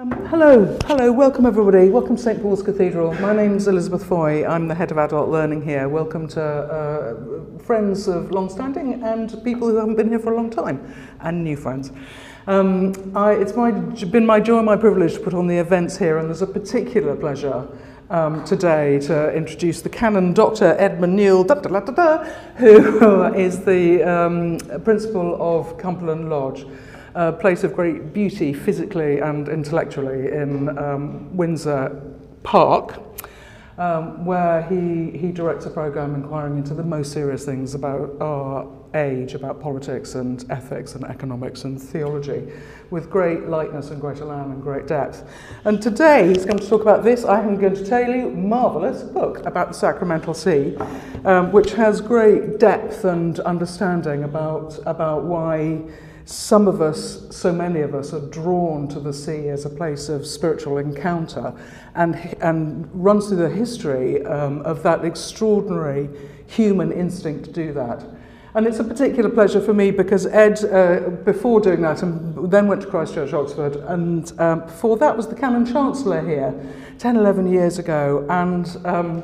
Um, hello, hello, welcome everybody. Welcome to St Paul's Cathedral. My name's Elizabeth Foy. I'm the head of adult learning here. Welcome to uh, friends of long standing and people who haven't been here for a long time, and new friends. Um, I, it's my, been my joy and my privilege to put on the events here, and there's a particular pleasure um, today to introduce the Canon Dr. Edmund da, da, da, da, who is the um, principal of Cumberland Lodge a place of great beauty physically and intellectually in um, Windsor Park, um, where he, he directs a program inquiring into the most serious things about our age, about politics and ethics and economics and theology, with great lightness and great elan and great depth. And today he's going to talk about this. I am going to tell you marvellous book about the sacramental sea, um, which has great depth and understanding about, about why some of us, so many of us, are drawn to the sea as a place of spiritual encounter and, and runs through the history um, of that extraordinary human instinct to do that. And it's a particular pleasure for me because Ed, uh, before doing that, and then went to Christchurch, Oxford, and um, before that was the Canon Chancellor here 10, 11 years ago. And um,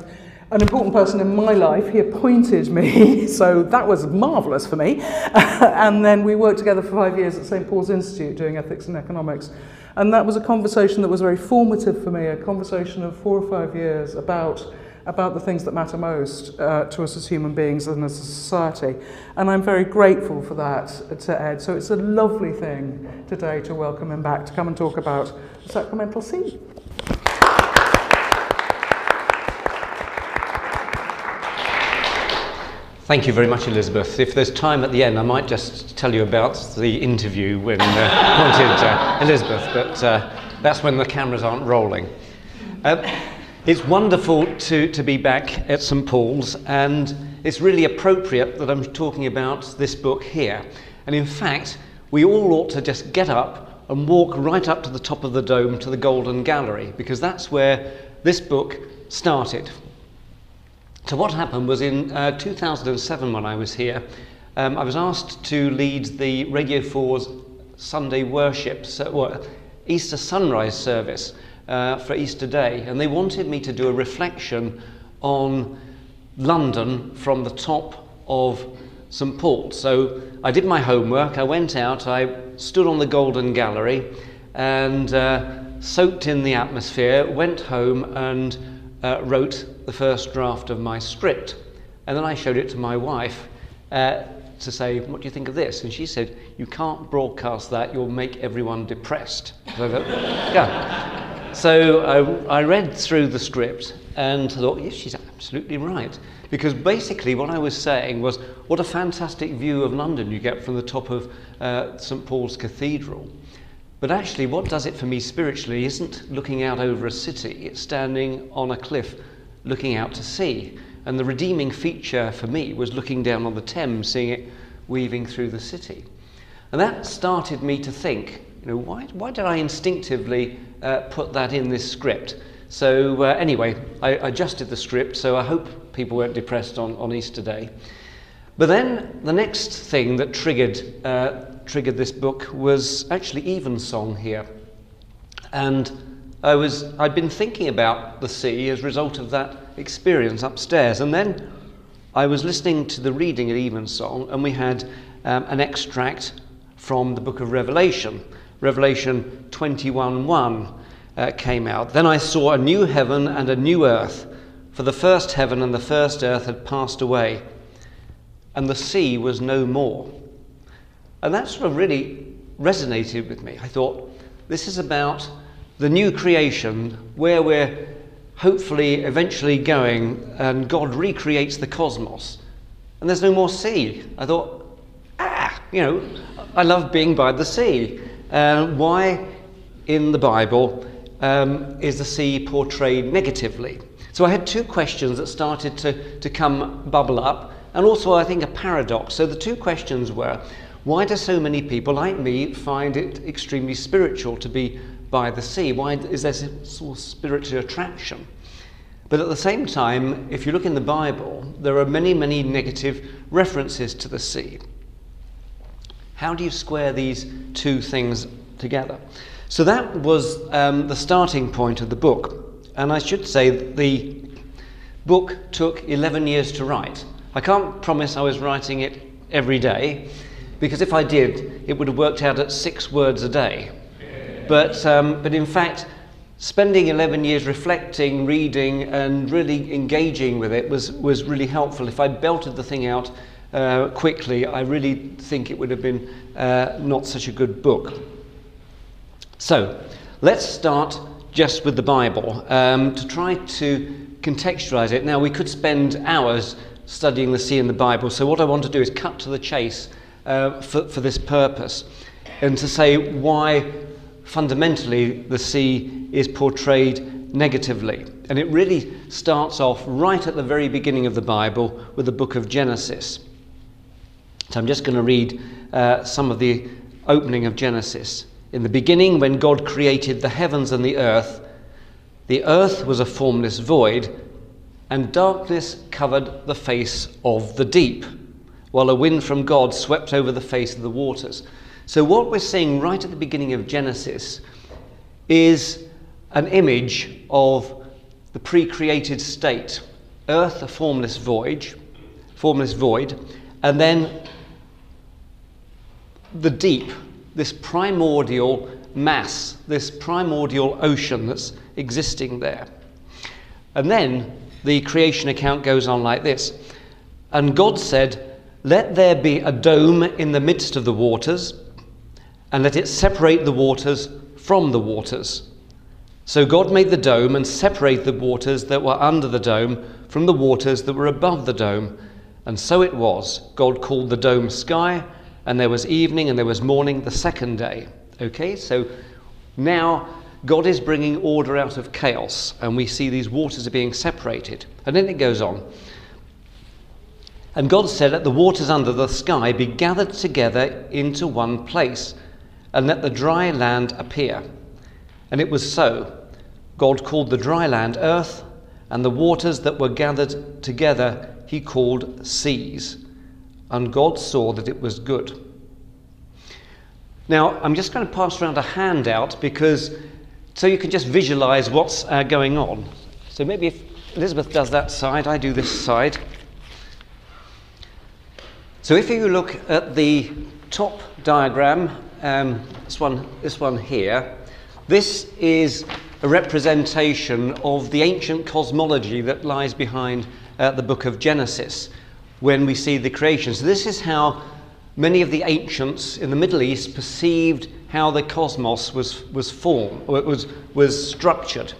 an important person in my life. He appointed me, so that was marvellous for me. and then we worked together for five years at St Paul's Institute doing ethics and economics. And that was a conversation that was very formative for me, a conversation of four or five years about about the things that matter most uh, to us as human beings and as a society. And I'm very grateful for that to Ed. So it's a lovely thing today to welcome him back to come and talk about the sacramental sea. Thank you very much, Elizabeth. If there's time at the end, I might just tell you about the interview when uh, wanted uh, Elizabeth, but uh, that's when the cameras aren't rolling. Uh, it's wonderful to, to be back at St Paul's, and it's really appropriate that I'm talking about this book here. And in fact, we all ought to just get up and walk right up to the top of the dome to the Golden Gallery, because that's where this book started. So what happened was in uh, 2007 when I was here, um, I was asked to lead the Radio 4's Sunday worship, so, well, Easter sunrise service uh, for Easter Day, and they wanted me to do a reflection on London from the top of St Paul's. So I did my homework, I went out, I stood on the Golden Gallery and uh, soaked in the atmosphere, went home and uh, wrote the first draft of my script. And then I showed it to my wife uh, to say, What do you think of this? And she said, You can't broadcast that, you'll make everyone depressed. So, thought, yeah. so I, I read through the script and thought, Yes, she's absolutely right. Because basically, what I was saying was, What a fantastic view of London you get from the top of uh, St. Paul's Cathedral. But actually, what does it for me spiritually isn't looking out over a city, it's standing on a cliff looking out to sea. And the redeeming feature for me was looking down on the Thames, seeing it weaving through the city. And that started me to think, you know, why, why did I instinctively uh, put that in this script? So, uh, anyway, I adjusted the script, so I hope people weren't depressed on, on Easter Day. But then the next thing that triggered, uh, triggered this book was actually Evensong here. And I was, I'd been thinking about the sea as a result of that experience upstairs. And then I was listening to the reading at Evensong, and we had um, an extract from the book of Revelation. Revelation 21:1 uh, came out. Then I saw a new heaven and a new earth, for the first heaven and the first earth had passed away, and the sea was no more. And that sort of really resonated with me. I thought, this is about the new creation where we're hopefully eventually going and God recreates the cosmos and there's no more sea. I thought, ah, you know, I love being by the sea. Uh, why in the Bible um, is the sea portrayed negatively? So I had two questions that started to, to come bubble up, and also I think a paradox. So the two questions were why do so many people like me find it extremely spiritual to be by the sea? Why is there sort of spiritual attraction? But at the same time, if you look in the Bible, there are many, many negative references to the sea. How do you square these two things together? So that was um, the starting point of the book. And I should say the book took 11 years to write. I can't promise I was writing it every day, because if I did, it would have worked out at six words a day. But, um, but in fact, spending 11 years reflecting, reading, and really engaging with it was, was really helpful. If I belted the thing out uh, quickly, I really think it would have been uh, not such a good book. So, let's start just with the Bible um, to try to contextualize it. Now, we could spend hours studying the sea in the Bible, so what I want to do is cut to the chase uh, for, for this purpose and to say why fundamentally the sea is portrayed negatively. And it really starts off right at the very beginning of the Bible with the book of Genesis. So I'm just going to read uh, some of the opening of Genesis. In the beginning, when God created the heavens and the earth, the earth was a formless void, and darkness covered the face of the deep, while a wind from God swept over the face of the waters. So, what we're seeing right at the beginning of Genesis is an image of the pre created state earth, a formless void, formless void, and then the deep, this primordial mass, this primordial ocean that's existing there. And then the creation account goes on like this And God said, Let there be a dome in the midst of the waters, and let it separate the waters from the waters. So God made the dome and separated the waters that were under the dome from the waters that were above the dome. And so it was. God called the dome sky, and there was evening and there was morning the second day. Okay, so now God is bringing order out of chaos, and we see these waters are being separated. And then it goes on. And God said, Let the waters under the sky be gathered together into one place, and let the dry land appear. And it was so. God called the dry land earth, and the waters that were gathered together he called seas. And God saw that it was good. Now, I'm just going to pass around a handout because so you can just visualize what's uh, going on. So maybe if Elizabeth does that side, I do this side. So if you look at the top diagram, um, this one, this one here, this is a representation of the ancient cosmology that lies behind uh, the book of Genesis when we see the creation. So this is how many of the ancients in the Middle East perceived how the cosmos was, was formed, or was, was structured.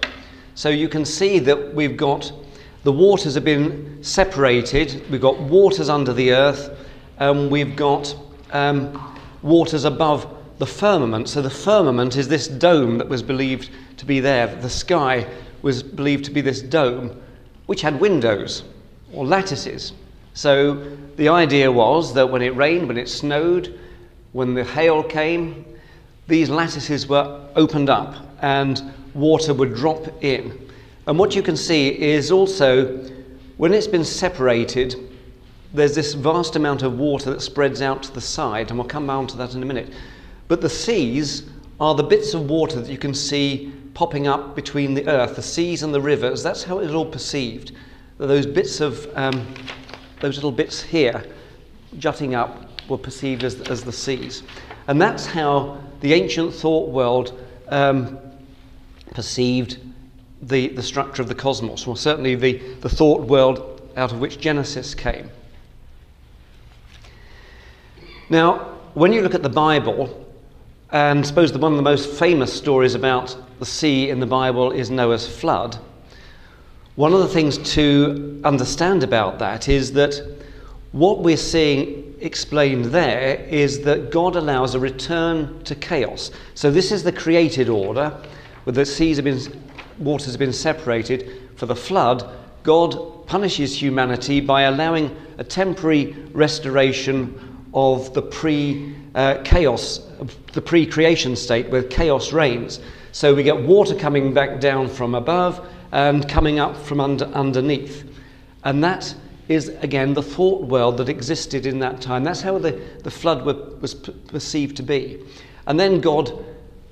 So you can see that we've got the waters have been separated, we've got waters under the earth, and we've got um, waters above the firmament. So the firmament is this dome that was believed to be there. The sky was believed to be this dome, which had windows or lattices. So the idea was that when it rained, when it snowed, when the hail came, these lattices were opened up and water would drop in. And what you can see is also when it's been separated, there's this vast amount of water that spreads out to the side, and we'll come on to that in a minute. But the seas are the bits of water that you can see popping up between the earth, the seas and the rivers. That's how it was all perceived. Those bits of um, those little bits here jutting up were perceived as, as the seas. And that's how the ancient thought world um, perceived the, the structure of the cosmos, or certainly the, the thought world out of which Genesis came. Now, when you look at the Bible, and suppose the, one of the most famous stories about the sea in the Bible is Noah's flood, one of the things to understand about that is that what we're seeing explained there is that God allows a return to chaos. So this is the created order, where the seas have been, waters have been separated. For the flood, God punishes humanity by allowing a temporary restoration of the pre uh, chaos, the pre creation state where chaos reigns. So we get water coming back down from above and coming up from under, underneath. And that is, again, the thought world that existed in that time. That's how the, the flood were, was p- perceived to be. And then God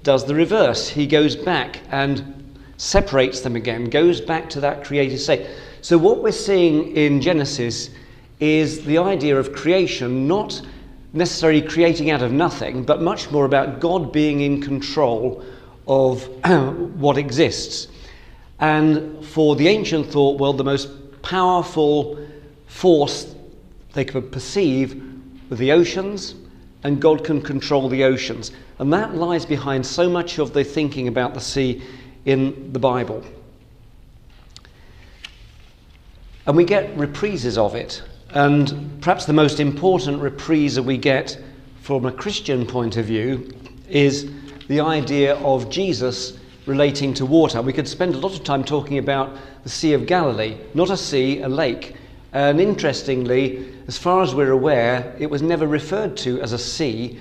does the reverse. He goes back and separates them again, goes back to that created state. So, what we're seeing in Genesis is the idea of creation not necessarily creating out of nothing, but much more about God being in control of what exists. And for the ancient thought world, the most powerful force they could perceive were the oceans, and God can control the oceans. And that lies behind so much of the thinking about the sea in the Bible. And we get reprises of it. And perhaps the most important reprise we get from a Christian point of view is the idea of Jesus relating to water. We could spend a lot of time talking about the Sea of Galilee, not a sea, a lake. And interestingly, as far as we're aware, it was never referred to as a sea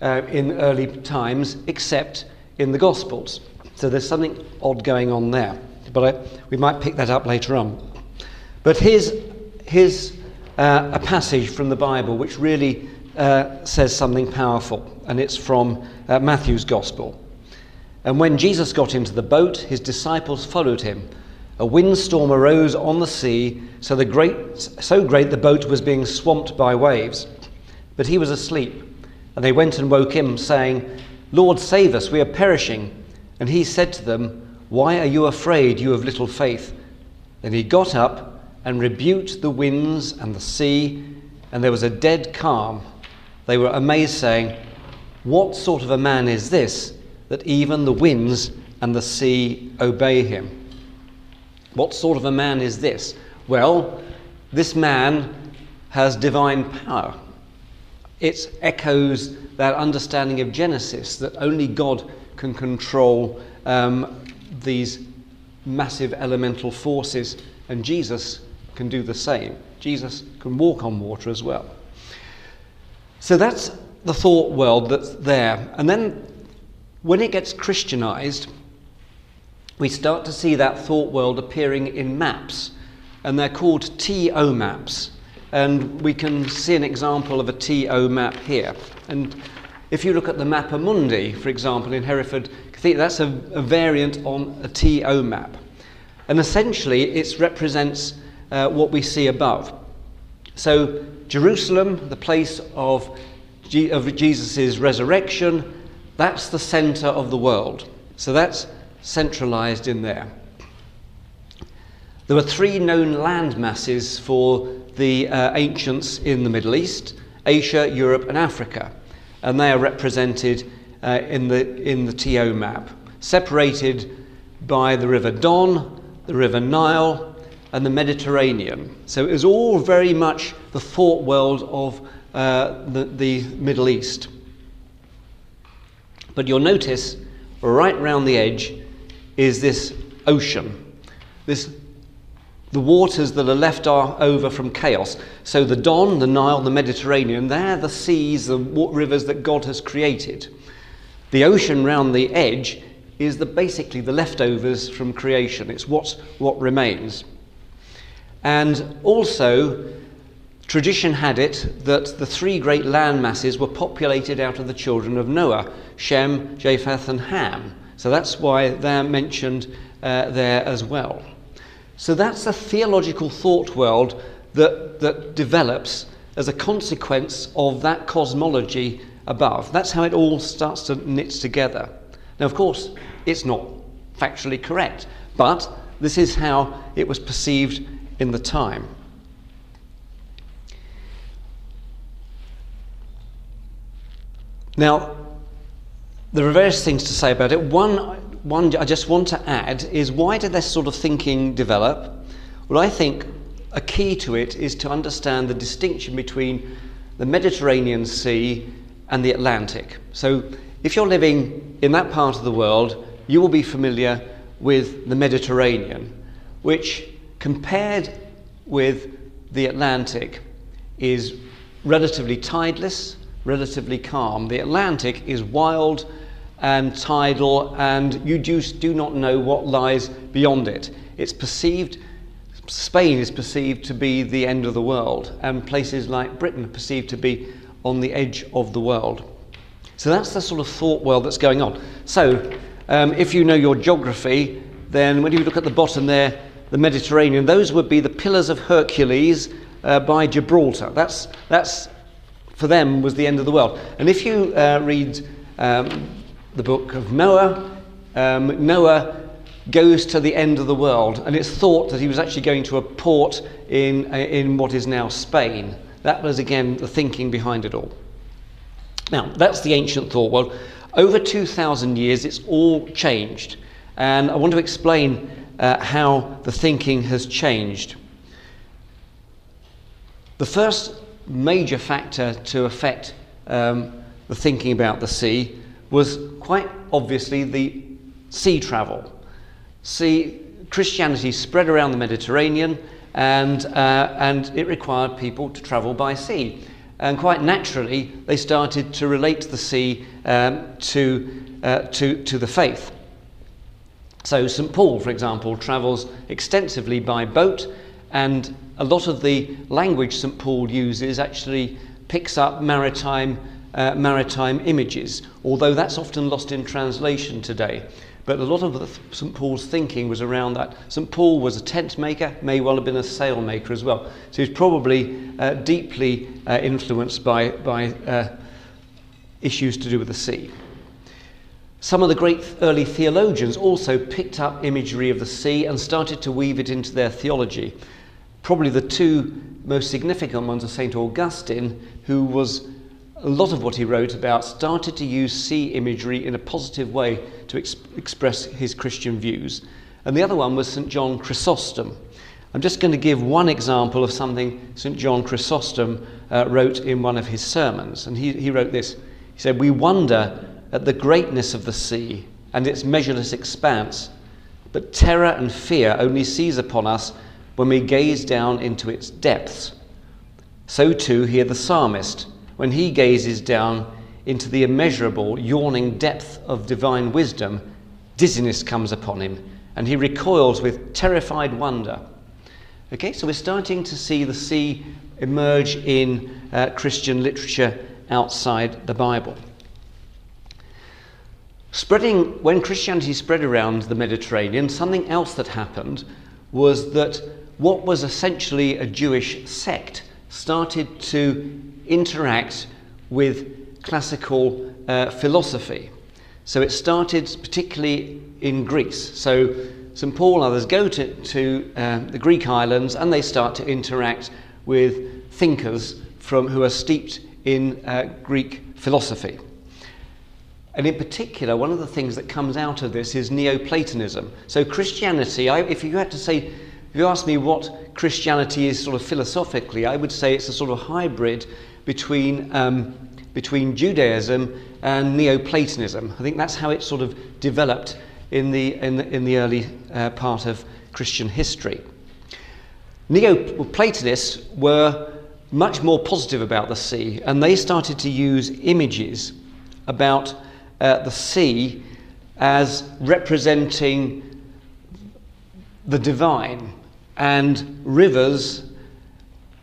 uh, in early times except in the Gospels. So there's something odd going on there. But I, we might pick that up later on. But here's, here's uh, a passage from the Bible which really uh, says something powerful, and it's from uh, Matthew's Gospel. And when Jesus got into the boat, his disciples followed him. A windstorm arose on the sea, so, the great, so great the boat was being swamped by waves. But he was asleep. And they went and woke him, saying, Lord, save us, we are perishing. And he said to them, Why are you afraid, you of little faith? Then he got up and rebuked the winds and the sea, and there was a dead calm. They were amazed, saying, What sort of a man is this, that even the winds and the sea obey him? What sort of a man is this? Well, this man has divine power. It echoes that understanding of Genesis that only God can control um, these massive elemental forces, and Jesus can do the same. Jesus can walk on water as well. So that's the thought world that's there. And then when it gets Christianized, we start to see that thought world appearing in maps, and they're called TO maps. And we can see an example of a TO map here. And if you look at the Mappa Mundi, for example, in Hereford Cathedral, that's a, a variant on a TO map. And essentially, it represents uh, what we see above. So, Jerusalem, the place of, G- of Jesus' resurrection, that's the center of the world. So, that's centralized in there. There were three known land masses for the uh, ancients in the Middle East Asia, Europe, and Africa. And they are represented uh, in, the, in the TO map, separated by the River Don, the River Nile, and the Mediterranean. So it was all very much the thought world of uh, the, the Middle East. But you'll notice right round the edge is this ocean, this the waters that are left are over from chaos. So the Don, the Nile, the Mediterranean, they're the seas, the rivers that God has created. The ocean round the edge is the, basically the leftovers from creation. It's what's, what remains. And also, tradition had it that the three great land masses were populated out of the children of Noah Shem, Japheth, and Ham. So that's why they're mentioned uh, there as well. So that's a theological thought world that, that develops as a consequence of that cosmology above. That's how it all starts to knit together. Now, of course, it's not factually correct, but this is how it was perceived in the time. Now, there are various things to say about it. One, one I just want to add is why did this sort of thinking develop? Well, I think a key to it is to understand the distinction between the Mediterranean Sea and the Atlantic. So, if you're living in that part of the world, you will be familiar with the Mediterranean, which compared with the Atlantic is relatively tideless, relatively calm. The Atlantic is wild and tidal, and you just do not know what lies beyond it. It's perceived, Spain is perceived to be the end of the world, and places like Britain are perceived to be on the edge of the world. So that's the sort of thought world that's going on. So um, if you know your geography, then when you look at the bottom there, the Mediterranean, those would be the pillars of Hercules uh, by Gibraltar. That's, that's, for them, was the end of the world. And if you uh, read um, the book of Jonah, um, Jonah goes to the end of the world, and it's thought that he was actually going to a port in, uh, in what is now Spain. That was, again, the thinking behind it all. Now, that's the ancient thought world. Over 2,000 years, it's all changed. And I want to explain uh, how the thinking has changed. The first major factor to affect um, the thinking about the sea was quite obviously the sea travel. See, Christianity spread around the Mediterranean and, uh, and it required people to travel by sea. And quite naturally, they started to relate the sea um, to, uh, to, to the faith. So, St. Paul, for example, travels extensively by boat, and a lot of the language St. Paul uses actually picks up maritime, uh, maritime images, although that's often lost in translation today. But a lot of St. Paul's thinking was around that. St. Paul was a tent maker, may well have been a sail maker as well. So he's probably uh, deeply uh, influenced by, by uh, issues to do with the sea. Some of the great early theologians also picked up imagery of the sea and started to weave it into their theology. Probably the two most significant ones are St. Augustine, who was a lot of what he wrote about started to use sea imagery in a positive way to ex- express his Christian views. And the other one was St. John Chrysostom. I'm just going to give one example of something St. John Chrysostom uh, wrote in one of his sermons. And he, he wrote this He said, We wonder at the greatness of the sea and its measureless expanse, but terror and fear only seize upon us when we gaze down into its depths. So too here the psalmist, when he gazes down into the immeasurable, yawning depth of divine wisdom, dizziness comes upon him, and he recoils with terrified wonder. Okay, so we're starting to see the sea emerge in uh, Christian literature outside the Bible. Spreading, when Christianity spread around the Mediterranean, something else that happened was that what was essentially a Jewish sect started to interact with classical uh, philosophy. So it started particularly in Greece. So St. Paul and others go to, to uh, the Greek islands and they start to interact with thinkers from, who are steeped in uh, Greek philosophy. And in particular, one of the things that comes out of this is Neoplatonism. So, Christianity, I, if you had to say, if you ask me what Christianity is sort of philosophically, I would say it's a sort of hybrid between, um, between Judaism and Neoplatonism. I think that's how it sort of developed in the, in the, in the early uh, part of Christian history. Neoplatonists were much more positive about the sea, and they started to use images about uh, the sea as representing the divine and rivers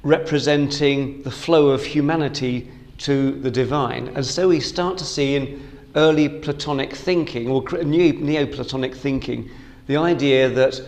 representing the flow of humanity to the divine. And so we start to see in early Platonic thinking or Neoplatonic thinking the idea that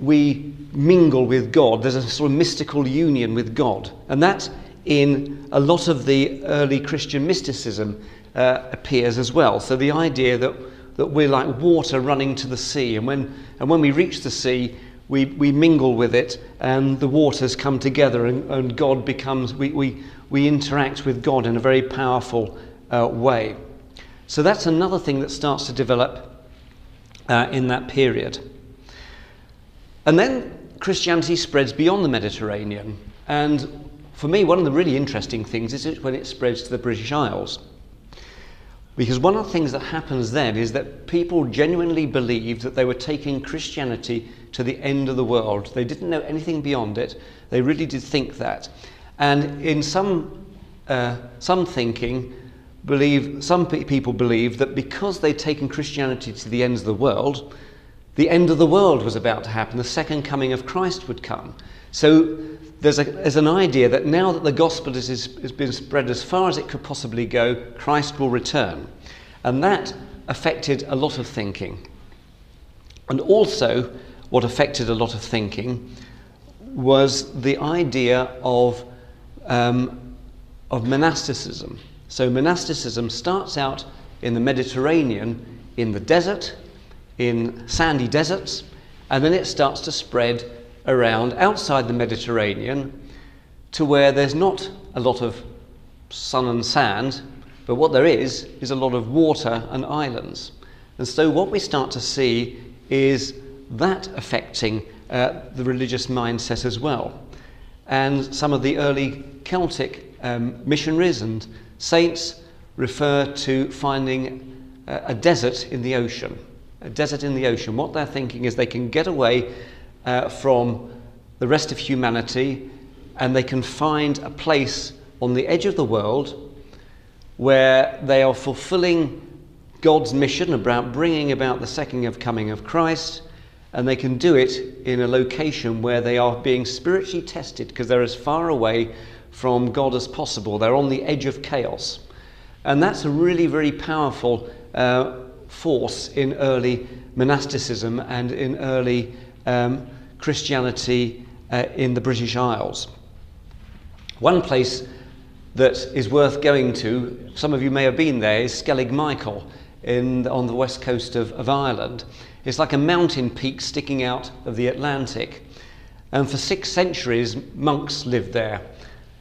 we mingle with God. There's a sort of mystical union with God. And that in a lot of the early Christian mysticism uh, appears as well. So the idea that, that we're like water running to the sea, and when, and when we reach the sea, we, we mingle with it, and the waters come together, and, and God becomes, we, we, we interact with God in a very powerful uh, way. So that's another thing that starts to develop uh, in that period. And then Christianity spreads beyond the Mediterranean. And for me, one of the really interesting things is when it spreads to the British Isles. Because one of the things that happens then is that people genuinely believed that they were taking Christianity to the end of the world. They didn't know anything beyond it. They really did think that. And in some, uh, some thinking, believe, some people believe that because they'd taken Christianity to the ends of the world, the end of the world was about to happen. The second coming of Christ would come. So there's, a, there's an idea that now that the gospel is, is, has been spread as far as it could possibly go, Christ will return. And that affected a lot of thinking. And also, what affected a lot of thinking was the idea of, um, of monasticism. So, monasticism starts out in the Mediterranean, in the desert, in sandy deserts, and then it starts to spread around outside the Mediterranean to where there's not a lot of sun and sand, but what there is is a lot of water and islands. And so, what we start to see is that affecting uh, the religious mindset as well. And some of the early Celtic um, missionaries and saints refer to finding a, a desert in the ocean. A desert in the ocean. What they're thinking is they can get away uh, from the rest of humanity and they can find a place on the edge of the world where they are fulfilling God's mission about bringing about the second of coming of Christ, and they can do it in a location where they are being spiritually tested because they're as far away from God as possible. They're on the edge of chaos. And that's a really, very powerful uh, force in early monasticism and in early um, Christianity uh, in the British Isles. One place that is worth going to, some of you may have been there, is Skellig Michael in, on the west coast of, of Ireland. It's like a mountain peak sticking out of the Atlantic. And for six centuries, monks lived there.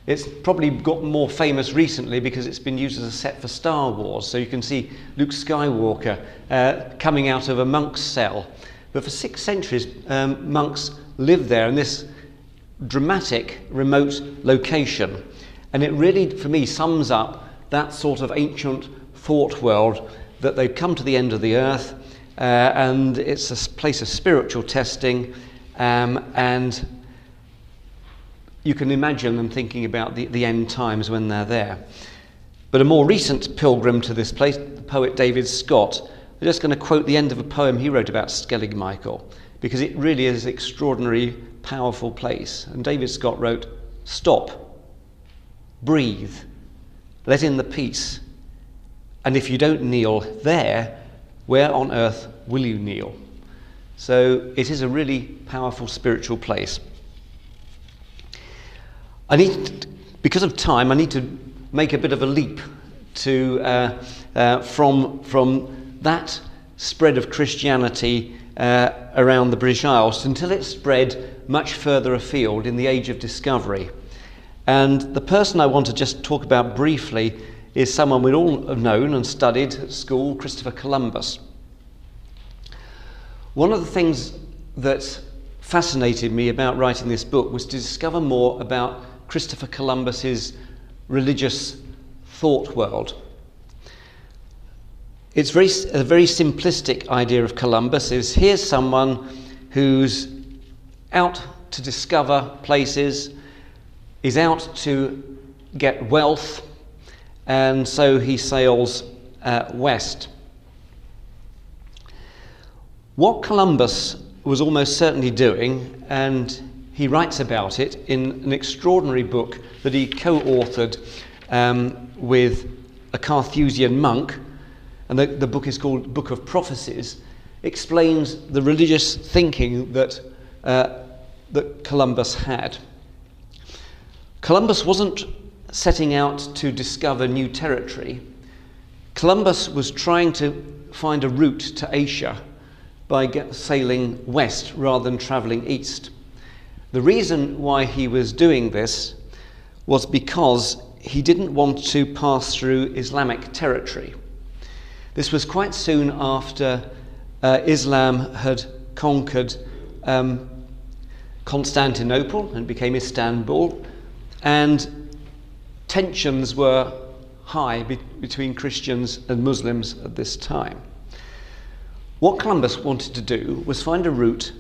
It's probably got more famous recently because it's been used as a set for Star Wars. So you can see Luke Skywalker uh, coming out of a monk's cell. But for six centuries, um, monks lived there in this dramatic, remote location. And it really, for me, sums up that sort of ancient thought world that they've come to the end of the earth uh, and it's a place of spiritual testing. Um, and you can imagine them thinking about the, the end times when they're there. But a more recent pilgrim to this place, the poet David Scott, I'm just going to quote the end of a poem he wrote about Skellig Michael, because it really is an extraordinary, powerful place. And David Scott wrote, Stop, breathe, let in the peace. And if you don't kneel there, where on earth will you kneel? So it is a really powerful spiritual place. I need, because of time, I need to make a bit of a leap to, uh, uh, from, from that spread of Christianity uh, around the British Isles until it spread much further afield in the age of discovery. And the person I want to just talk about briefly is someone we'd all have known and studied at school, Christopher Columbus. One of the things that fascinated me about writing this book was to discover more about Christopher Columbus's religious thought world. It's very, a very simplistic idea of Columbus is here's someone who's out to discover places, is out to get wealth, and so he sails uh, west. What Columbus was almost certainly doing, and he writes about it in an extraordinary book that he co authored um, with a Carthusian monk, and the, the book is called Book of Prophecies, explains the religious thinking that, uh, that Columbus had. Columbus wasn't setting out to discover new territory. Columbus was trying to find a route to Asia by sailing west rather than traveling east. The reason why he was doing this was because he didn't want to pass through Islamic territory. This was quite soon after uh, Islam had conquered um, Constantinople and became Istanbul, and tensions were high be- between Christians and Muslims at this time. What Columbus wanted to do was find a route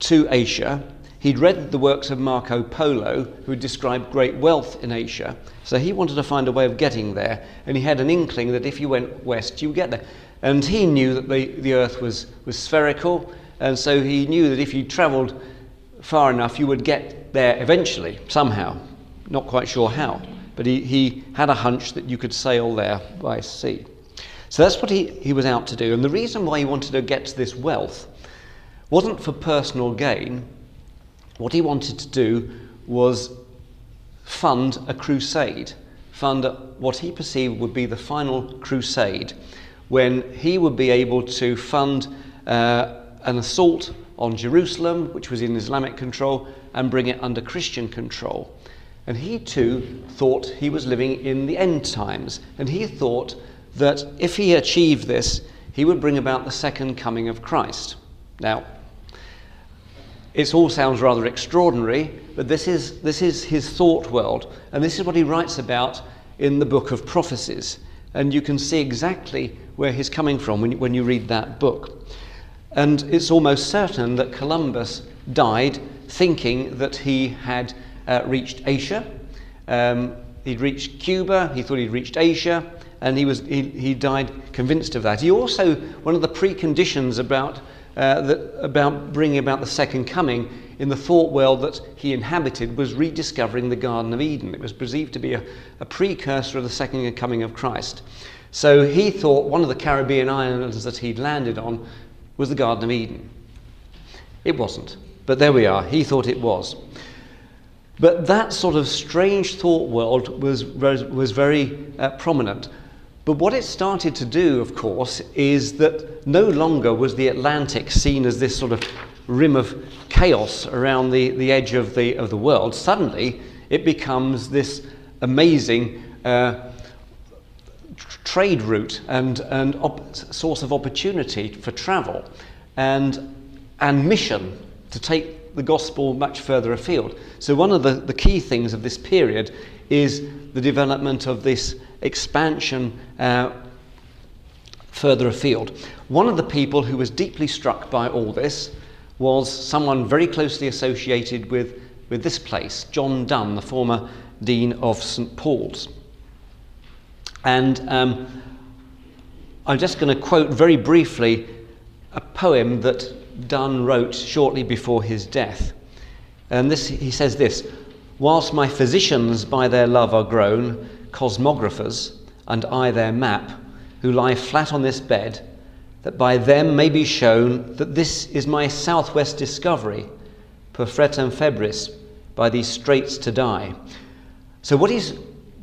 to Asia He'd read the works of Marco Polo, who described great wealth in Asia, so he wanted to find a way of getting there, and he had an inkling that if you went west, you would get there. And he knew that the, the earth was, was spherical, and so he knew that if you travelled far enough, you would get there eventually, somehow. Not quite sure how, but he, he had a hunch that you could sail there by sea. So that's what he, he was out to do. And the reason why he wanted to get to this wealth wasn't for personal gain. What he wanted to do was fund a crusade, fund what he perceived would be the final crusade, when he would be able to fund uh, an assault on Jerusalem, which was in Islamic control, and bring it under Christian control. And he too thought he was living in the end times, and he thought that if he achieved this, he would bring about the second coming of Christ. Now, it all sounds rather extraordinary, but this is, this is his thought world, and this is what he writes about in the book of prophecies. And you can see exactly where he's coming from when you, when you read that book. And it's almost certain that Columbus died thinking that he had uh, reached Asia. Um, he'd reached Cuba, he thought he'd reached Asia, and he, was, he, he died convinced of that. He also, one of the preconditions about, uh, that, about bringing about the second coming in the thought world that he inhabited was rediscovering the Garden of Eden. It was perceived to be a, a precursor of the second coming of Christ. So he thought one of the Caribbean islands that he'd landed on was the Garden of Eden. It wasn't, but there we are. He thought it was. But that sort of strange thought world was, was very uh, prominent. But what it started to do, of course, is that no longer was the Atlantic seen as this sort of rim of chaos around the, the edge of the, of the world. Suddenly, it becomes this amazing uh, trade route and, and source of opportunity for travel and, and mission to take the gospel much further afield. So, one of the, the key things of this period is the development of this expansion uh, further afield. One of the people who was deeply struck by all this was someone very closely associated with, with this place, John Donne, the former Dean of St Paul's. And um, I'm just going to quote very briefly a poem that Donne wrote shortly before his death. And this, he says this Whilst my physicians by their love are grown, cosmographers, and I their map, who lie flat on this bed, that by them may be shown that this is my southwest discovery, per fretum febris, by these straits to die. So, what he's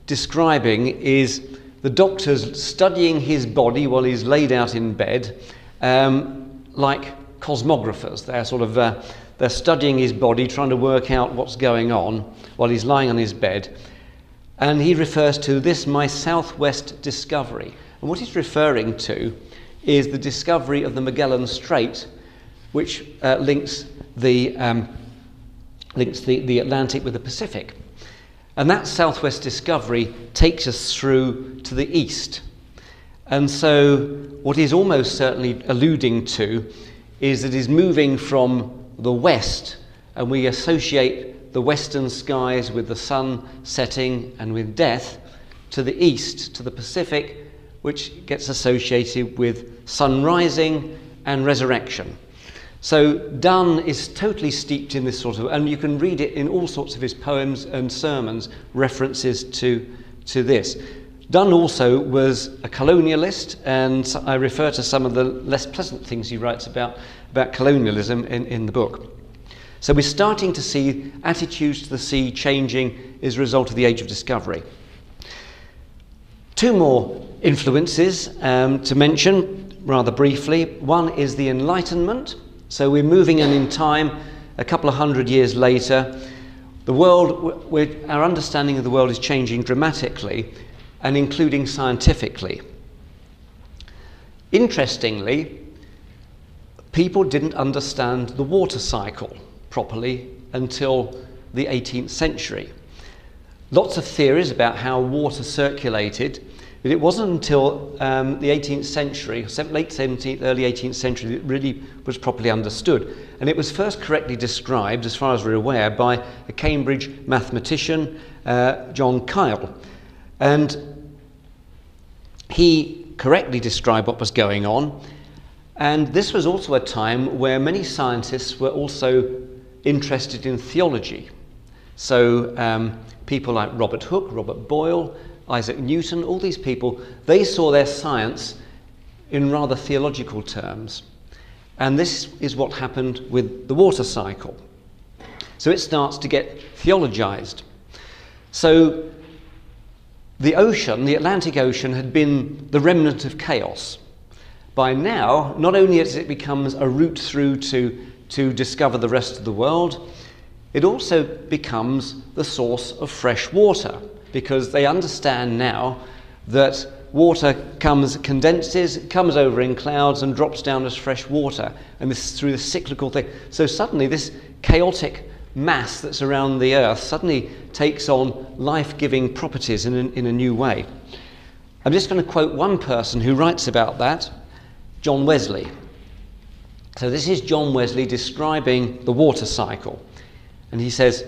describing is the doctors studying his body while he's laid out in bed, um, like cosmographers. They're sort of uh, they're studying his body, trying to work out what's going on while he's lying on his bed. And he refers to this my southwest discovery. And what he's referring to is the discovery of the Magellan Strait, which uh, links the um, links the, the Atlantic with the Pacific. And that southwest discovery takes us through to the east. And so, what he's almost certainly alluding to is that he's moving from the west, and we associate the western skies with the sun setting and with death, to the east, to the Pacific, which gets associated with sun rising and resurrection. So Donne is totally steeped in this sort of, and you can read it in all sorts of his poems and sermons, references to, to this. Donne also was a colonialist, and I refer to some of the less pleasant things he writes about, about colonialism in, in the book. So we're starting to see attitudes to the sea changing as a result of the age of discovery. Two more influences um, to mention rather briefly. One is the Enlightenment, so we're moving in, in time a couple of hundred years later. The world, our understanding of the world is changing dramatically and including scientifically. Interestingly, people didn't understand the water cycle properly until the 18th century. Lots of theories about how water circulated but it wasn't until um, the 18th century, late 17th, early 18th century, that it really was properly understood. And it was first correctly described, as far as we're aware, by a Cambridge mathematician, uh, John Keill. And he correctly described what was going on. And this was also a time where many scientists were also interested in theology. So um, people like Robert Hooke, Robert Boyle, Isaac Newton, all these people, they saw their science in rather theological terms. And this is what happened with the water cycle. So it starts to get theologized. So the ocean, the Atlantic Ocean, had been the remnant of chaos. By now, not only as it becomes a route through to, to discover the rest of the world, it also becomes the source of fresh water because they understand now that water comes, condenses, comes over in clouds and drops down as fresh water. And this is through the cyclical thing. So suddenly, this chaotic mass that's around the earth suddenly takes on life giving properties in in a new way. I'm just going to quote one person who writes about that John Wesley. So, this is John Wesley describing the water cycle. And he says,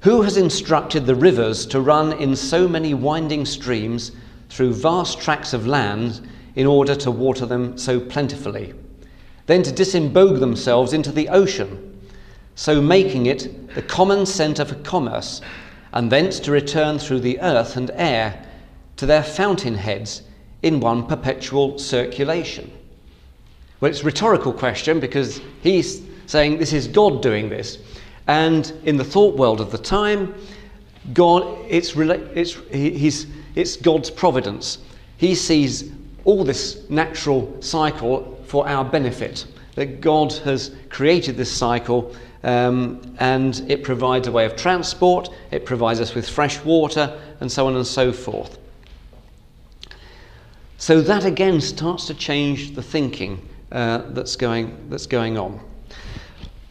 Who has instructed the rivers to run in so many winding streams through vast tracts of land in order to water them so plentifully? Then to disembogue themselves into the ocean, so making it the common centre for commerce, and thence to return through the earth and air to their fountain heads in one perpetual circulation. Well, it's a rhetorical question because he's saying this is God doing this. And in the thought world of the time, God, it's, it's, he's, it's God's providence. He sees all this natural cycle for our benefit. That God has created this cycle um, and it provides a way of transport, it provides us with fresh water, and so on and so forth. So that again starts to change the thinking uh, that's, going, that's going on.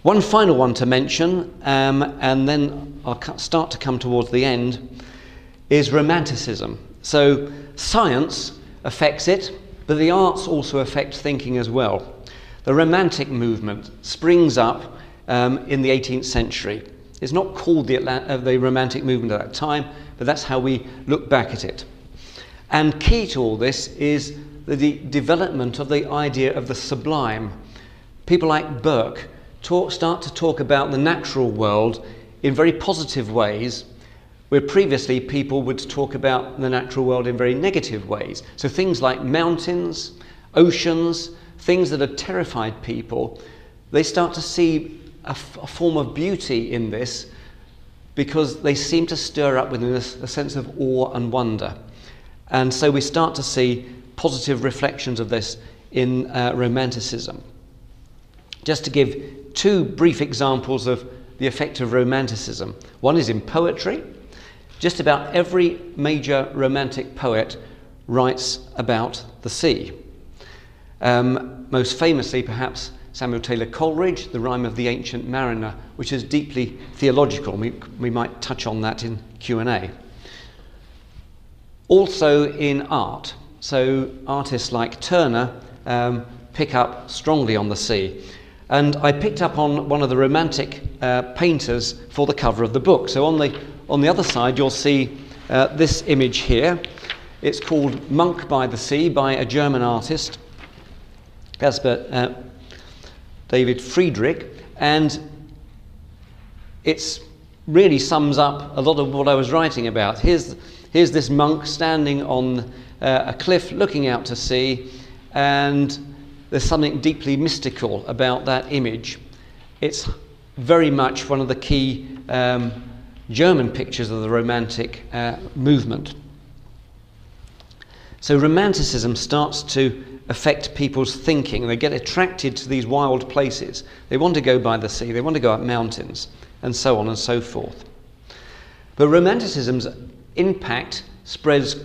One final one to mention, um, and then I'll start to come towards the end, is romanticism. So science affects it, but the arts also affect thinking as well. The Romantic movement springs up um, in the 18th century. It's not called the, uh, the Romantic movement at that time, but that's how we look back at it. And key to all this is the development of the idea of the sublime. People like Burke talk, start to talk about the natural world in very positive ways, where previously people would talk about the natural world in very negative ways. So things like mountains, oceans, things that have terrified people, they start to see a, f- a form of beauty in this because they seem to stir up within us a sense of awe and wonder. And so we start to see positive reflections of this in uh, Romanticism. Just to give two brief examples of the effect of Romanticism. One is in poetry. Just about every major Romantic poet writes about the sea. Um, most famously, perhaps, Samuel Taylor Coleridge, The Rime of the Ancient Mariner, which is deeply theological. We, we might touch on that in Q&A. Also in art. So artists like Turner um, pick up strongly on the sea. And I picked up on one of the romantic uh, painters for the cover of the book. So on the, on the other side, you'll see uh, this image here. It's called Monk by the Sea by a German artist, Caspar uh, David Friedrich. And it really sums up a lot of what I was writing about. Here's, here's this monk standing on uh, a cliff looking out to sea, and there's something deeply mystical about that image. It's very much one of the key um, German pictures of the Romantic uh, movement. So, Romanticism starts to affect people's thinking. They get attracted to these wild places. They want to go by the sea, they want to go up mountains, and so on and so forth. But Romanticism's impact spreads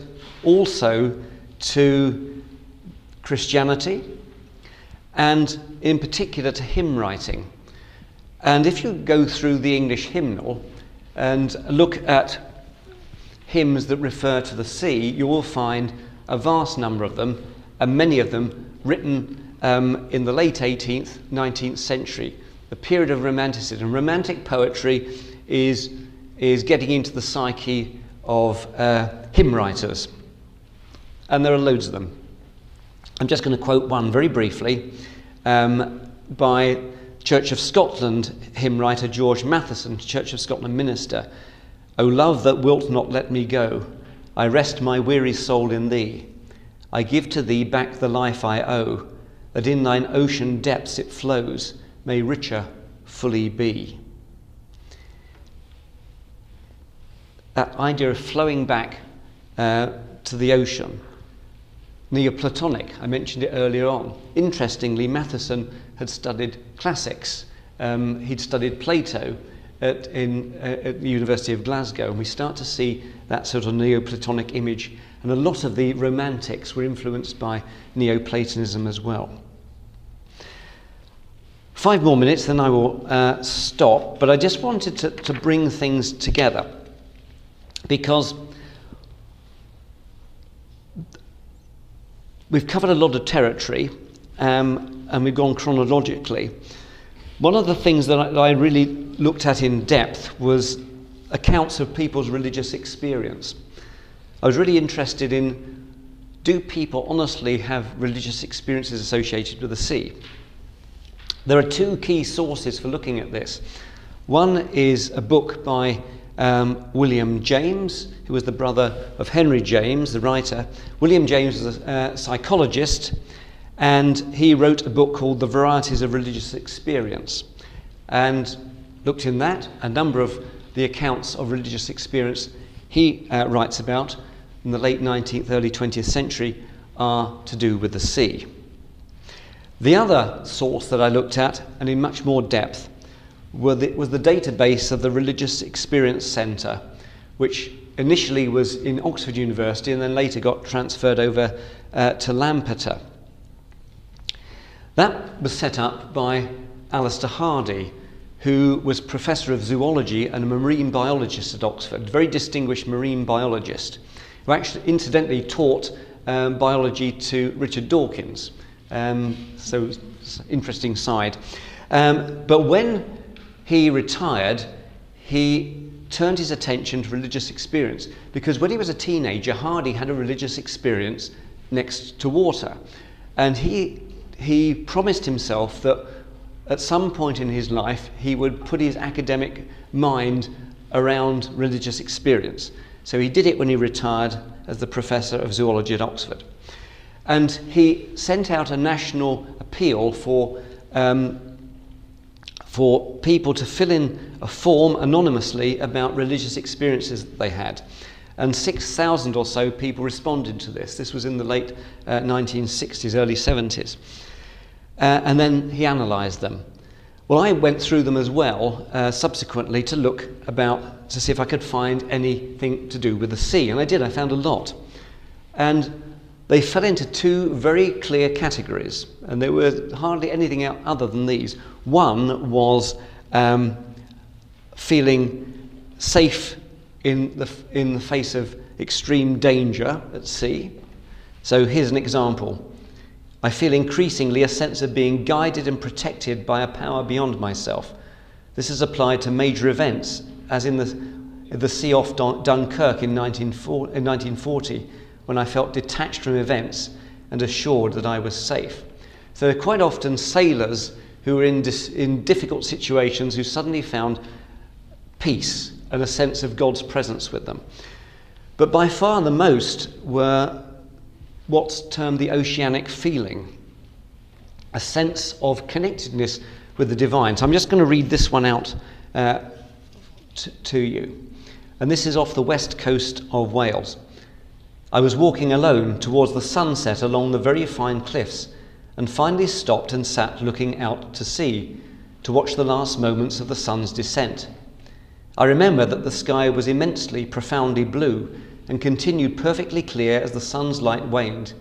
also to Christianity, and in particular to hymn writing. And if you go through the English hymnal and look at hymns that refer to the sea, you will find a vast number of them, and many of them written um, in the late 18th, 19th century, the period of Romanticism. Romantic poetry is, is getting into the psyche of uh, hymn writers, and there are loads of them. I'm just going to quote one very briefly um, by Church of Scotland hymn writer George Matheson, Church of Scotland minister. O love that wilt not let me go, I rest my weary soul in thee. I give to thee back the life I owe, that in thine ocean depths it flows, may richer fully be. That idea of flowing back uh, to the ocean. Neoplatonic, I mentioned it earlier on. Interestingly, Matheson had studied classics. Um, he'd studied Plato at, in, uh, at the University of Glasgow, and we start to see that sort of Neoplatonic image. And a lot of the Romantics were influenced by Neoplatonism as well. Five more minutes, then I will uh, stop, but I just wanted to, to bring things together because we've covered a lot of territory um, and we've gone chronologically. One of the things that I, that I really looked at in depth was accounts of people's religious experience. I was really interested in do people honestly have religious experiences associated with the sea? There are two key sources for looking at this. One is a book by um, William James, who was the brother of Henry James, the writer. William James was a uh, psychologist, and he wrote a book called The Varieties of Religious Experience. And looked in that, a number of the accounts of religious experience he uh, writes about in the late 19th, early 20th century are to do with the sea. The other source that I looked at, and in much more depth, the, was the database of the Religious Experience Centre, which initially was in Oxford University and then later got transferred over uh, to Lampeter. That was set up by Alister Hardy, who was professor of zoology and a marine biologist at Oxford, a very distinguished marine biologist, who actually incidentally taught um, biology to Richard Dawkins. Um, so, interesting side. Um, but when he retired, he turned his attention to religious experience because when he was a teenager, Hardy had a religious experience next to water. And he, he promised himself that at some point in his life he would put his academic mind around religious experience. So he did it when he retired as the professor of zoology at Oxford. And he sent out a national appeal for um, for people to fill in a form anonymously about religious experiences that they had. And 6,000 or so people responded to this. This was in the late uh, 1960s, early 70s. Uh, and then he analysed them. Well, I went through them as well uh, subsequently to look about, to see if I could find anything to do with the sea. And I did, I found a lot. And they fell into two very clear categories, and there were hardly anything other than these. One was um, feeling safe in the, in the face of extreme danger at sea. So here's an example. I feel increasingly a sense of being guided and protected by a power beyond myself. This is applied to major events, as in the, the sea off Dunkirk in 1940 when I felt detached from events and assured that I was safe. So, quite often, sailors who were in, dis- in difficult situations who suddenly found peace and a sense of God's presence with them. But by far the most were what's termed the oceanic feeling a sense of connectedness with the divine. So I'm just going to read this one out uh, t- to you. And this is off the west coast of Wales. I was walking alone towards the sunset along the very fine cliffs and finally stopped and sat looking out to sea to watch the last moments of the sun's descent. I remember that the sky was immensely, profoundly blue and continued perfectly clear as the sun's light waned.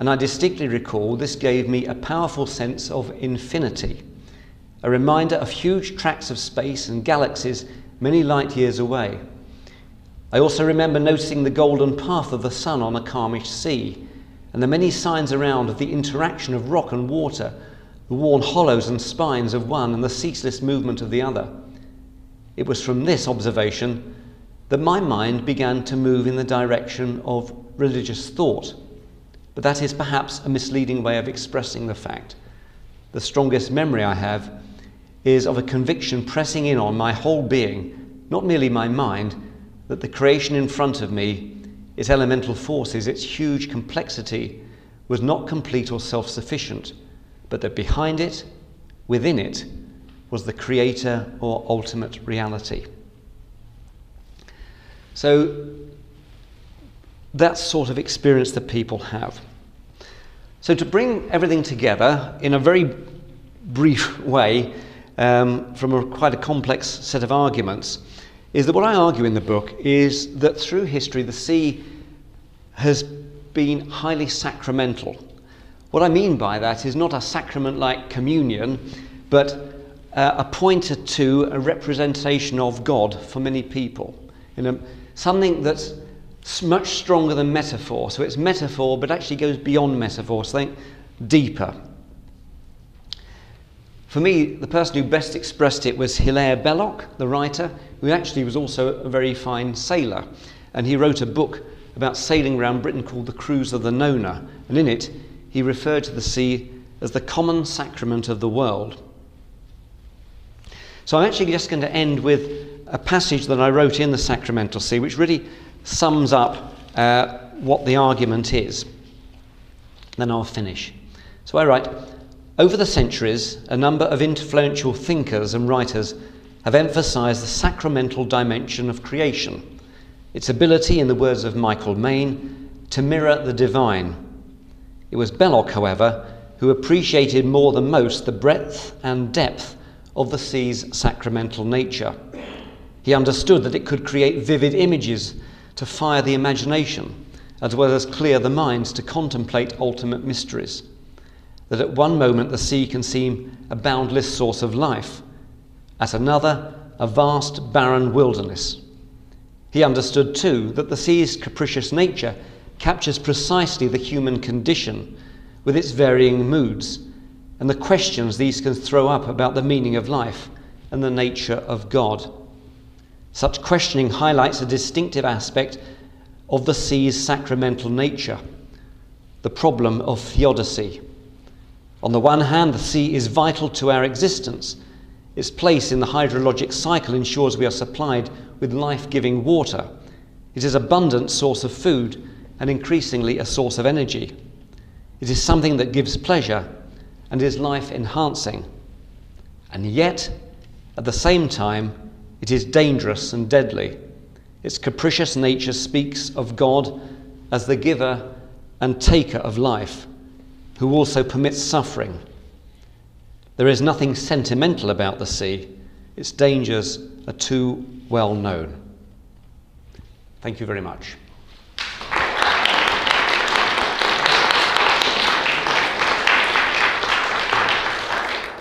And I distinctly recall this gave me a powerful sense of infinity, a reminder of huge tracts of space and galaxies many light years away. I also remember noticing the golden path of the sun on a calmish sea, and the many signs around of the interaction of rock and water, the worn hollows and spines of one and the ceaseless movement of the other. It was from this observation that my mind began to move in the direction of religious thought. But that is perhaps a misleading way of expressing the fact. the strongest memory I have is of a conviction pressing in on my whole being, not merely my mind, that the creation in front of me, its elemental forces, its huge complexity, was not complete or self sufficient, but that behind it, within it, was the creator or ultimate reality. So, that sort of experience that people have. So, to bring everything together in a very brief way, um, from a, quite a complex set of arguments, is that what I argue in the book is that through history the sea has been highly sacramental. What I mean by that is not a sacrament like communion, but uh, a pointer to a representation of God for many people. Something that's much stronger than metaphor. So it's metaphor, but actually goes beyond metaphor, something deeper. For me, the person who best expressed it was Hilaire Belloc, the writer, who actually was also a very fine sailor. And he wrote a book about sailing around Britain called The Cruise of the Nona. And in it, he referred to the sea as the common sacrament of the world. So I'm actually just going to end with a passage that I wrote in the Sacramental Sea, which really sums up uh, what the argument is. Then I'll finish. So I write Over the centuries, a number of influential thinkers and writers have emphasized the sacramental dimension of creation, its ability, in the words of Michael Mayne, to mirror the divine. It was Belloc, however, who appreciated more than most the breadth and depth of the sea's sacramental nature. He understood that it could create vivid images to fire the imagination, as well as clear the minds to contemplate ultimate mysteries. That at one moment the sea can seem a boundless source of life, at another, a vast barren wilderness. He understood too that the sea's capricious nature captures precisely the human condition with its varying moods and the questions these can throw up about the meaning of life and the nature of God. Such questioning highlights a distinctive aspect of the sea's sacramental nature the problem of theodicy. On the one hand, the sea is vital to our existence. Its place in the hydrologic cycle ensures we are supplied with life giving water. It is an abundant source of food and increasingly a source of energy. It is something that gives pleasure and is life enhancing. And yet, at the same time, it is dangerous and deadly. Its capricious nature speaks of God as the giver and taker of life, who also permits suffering. There is nothing sentimental about the sea, its dangers are too well known. Thank you very much.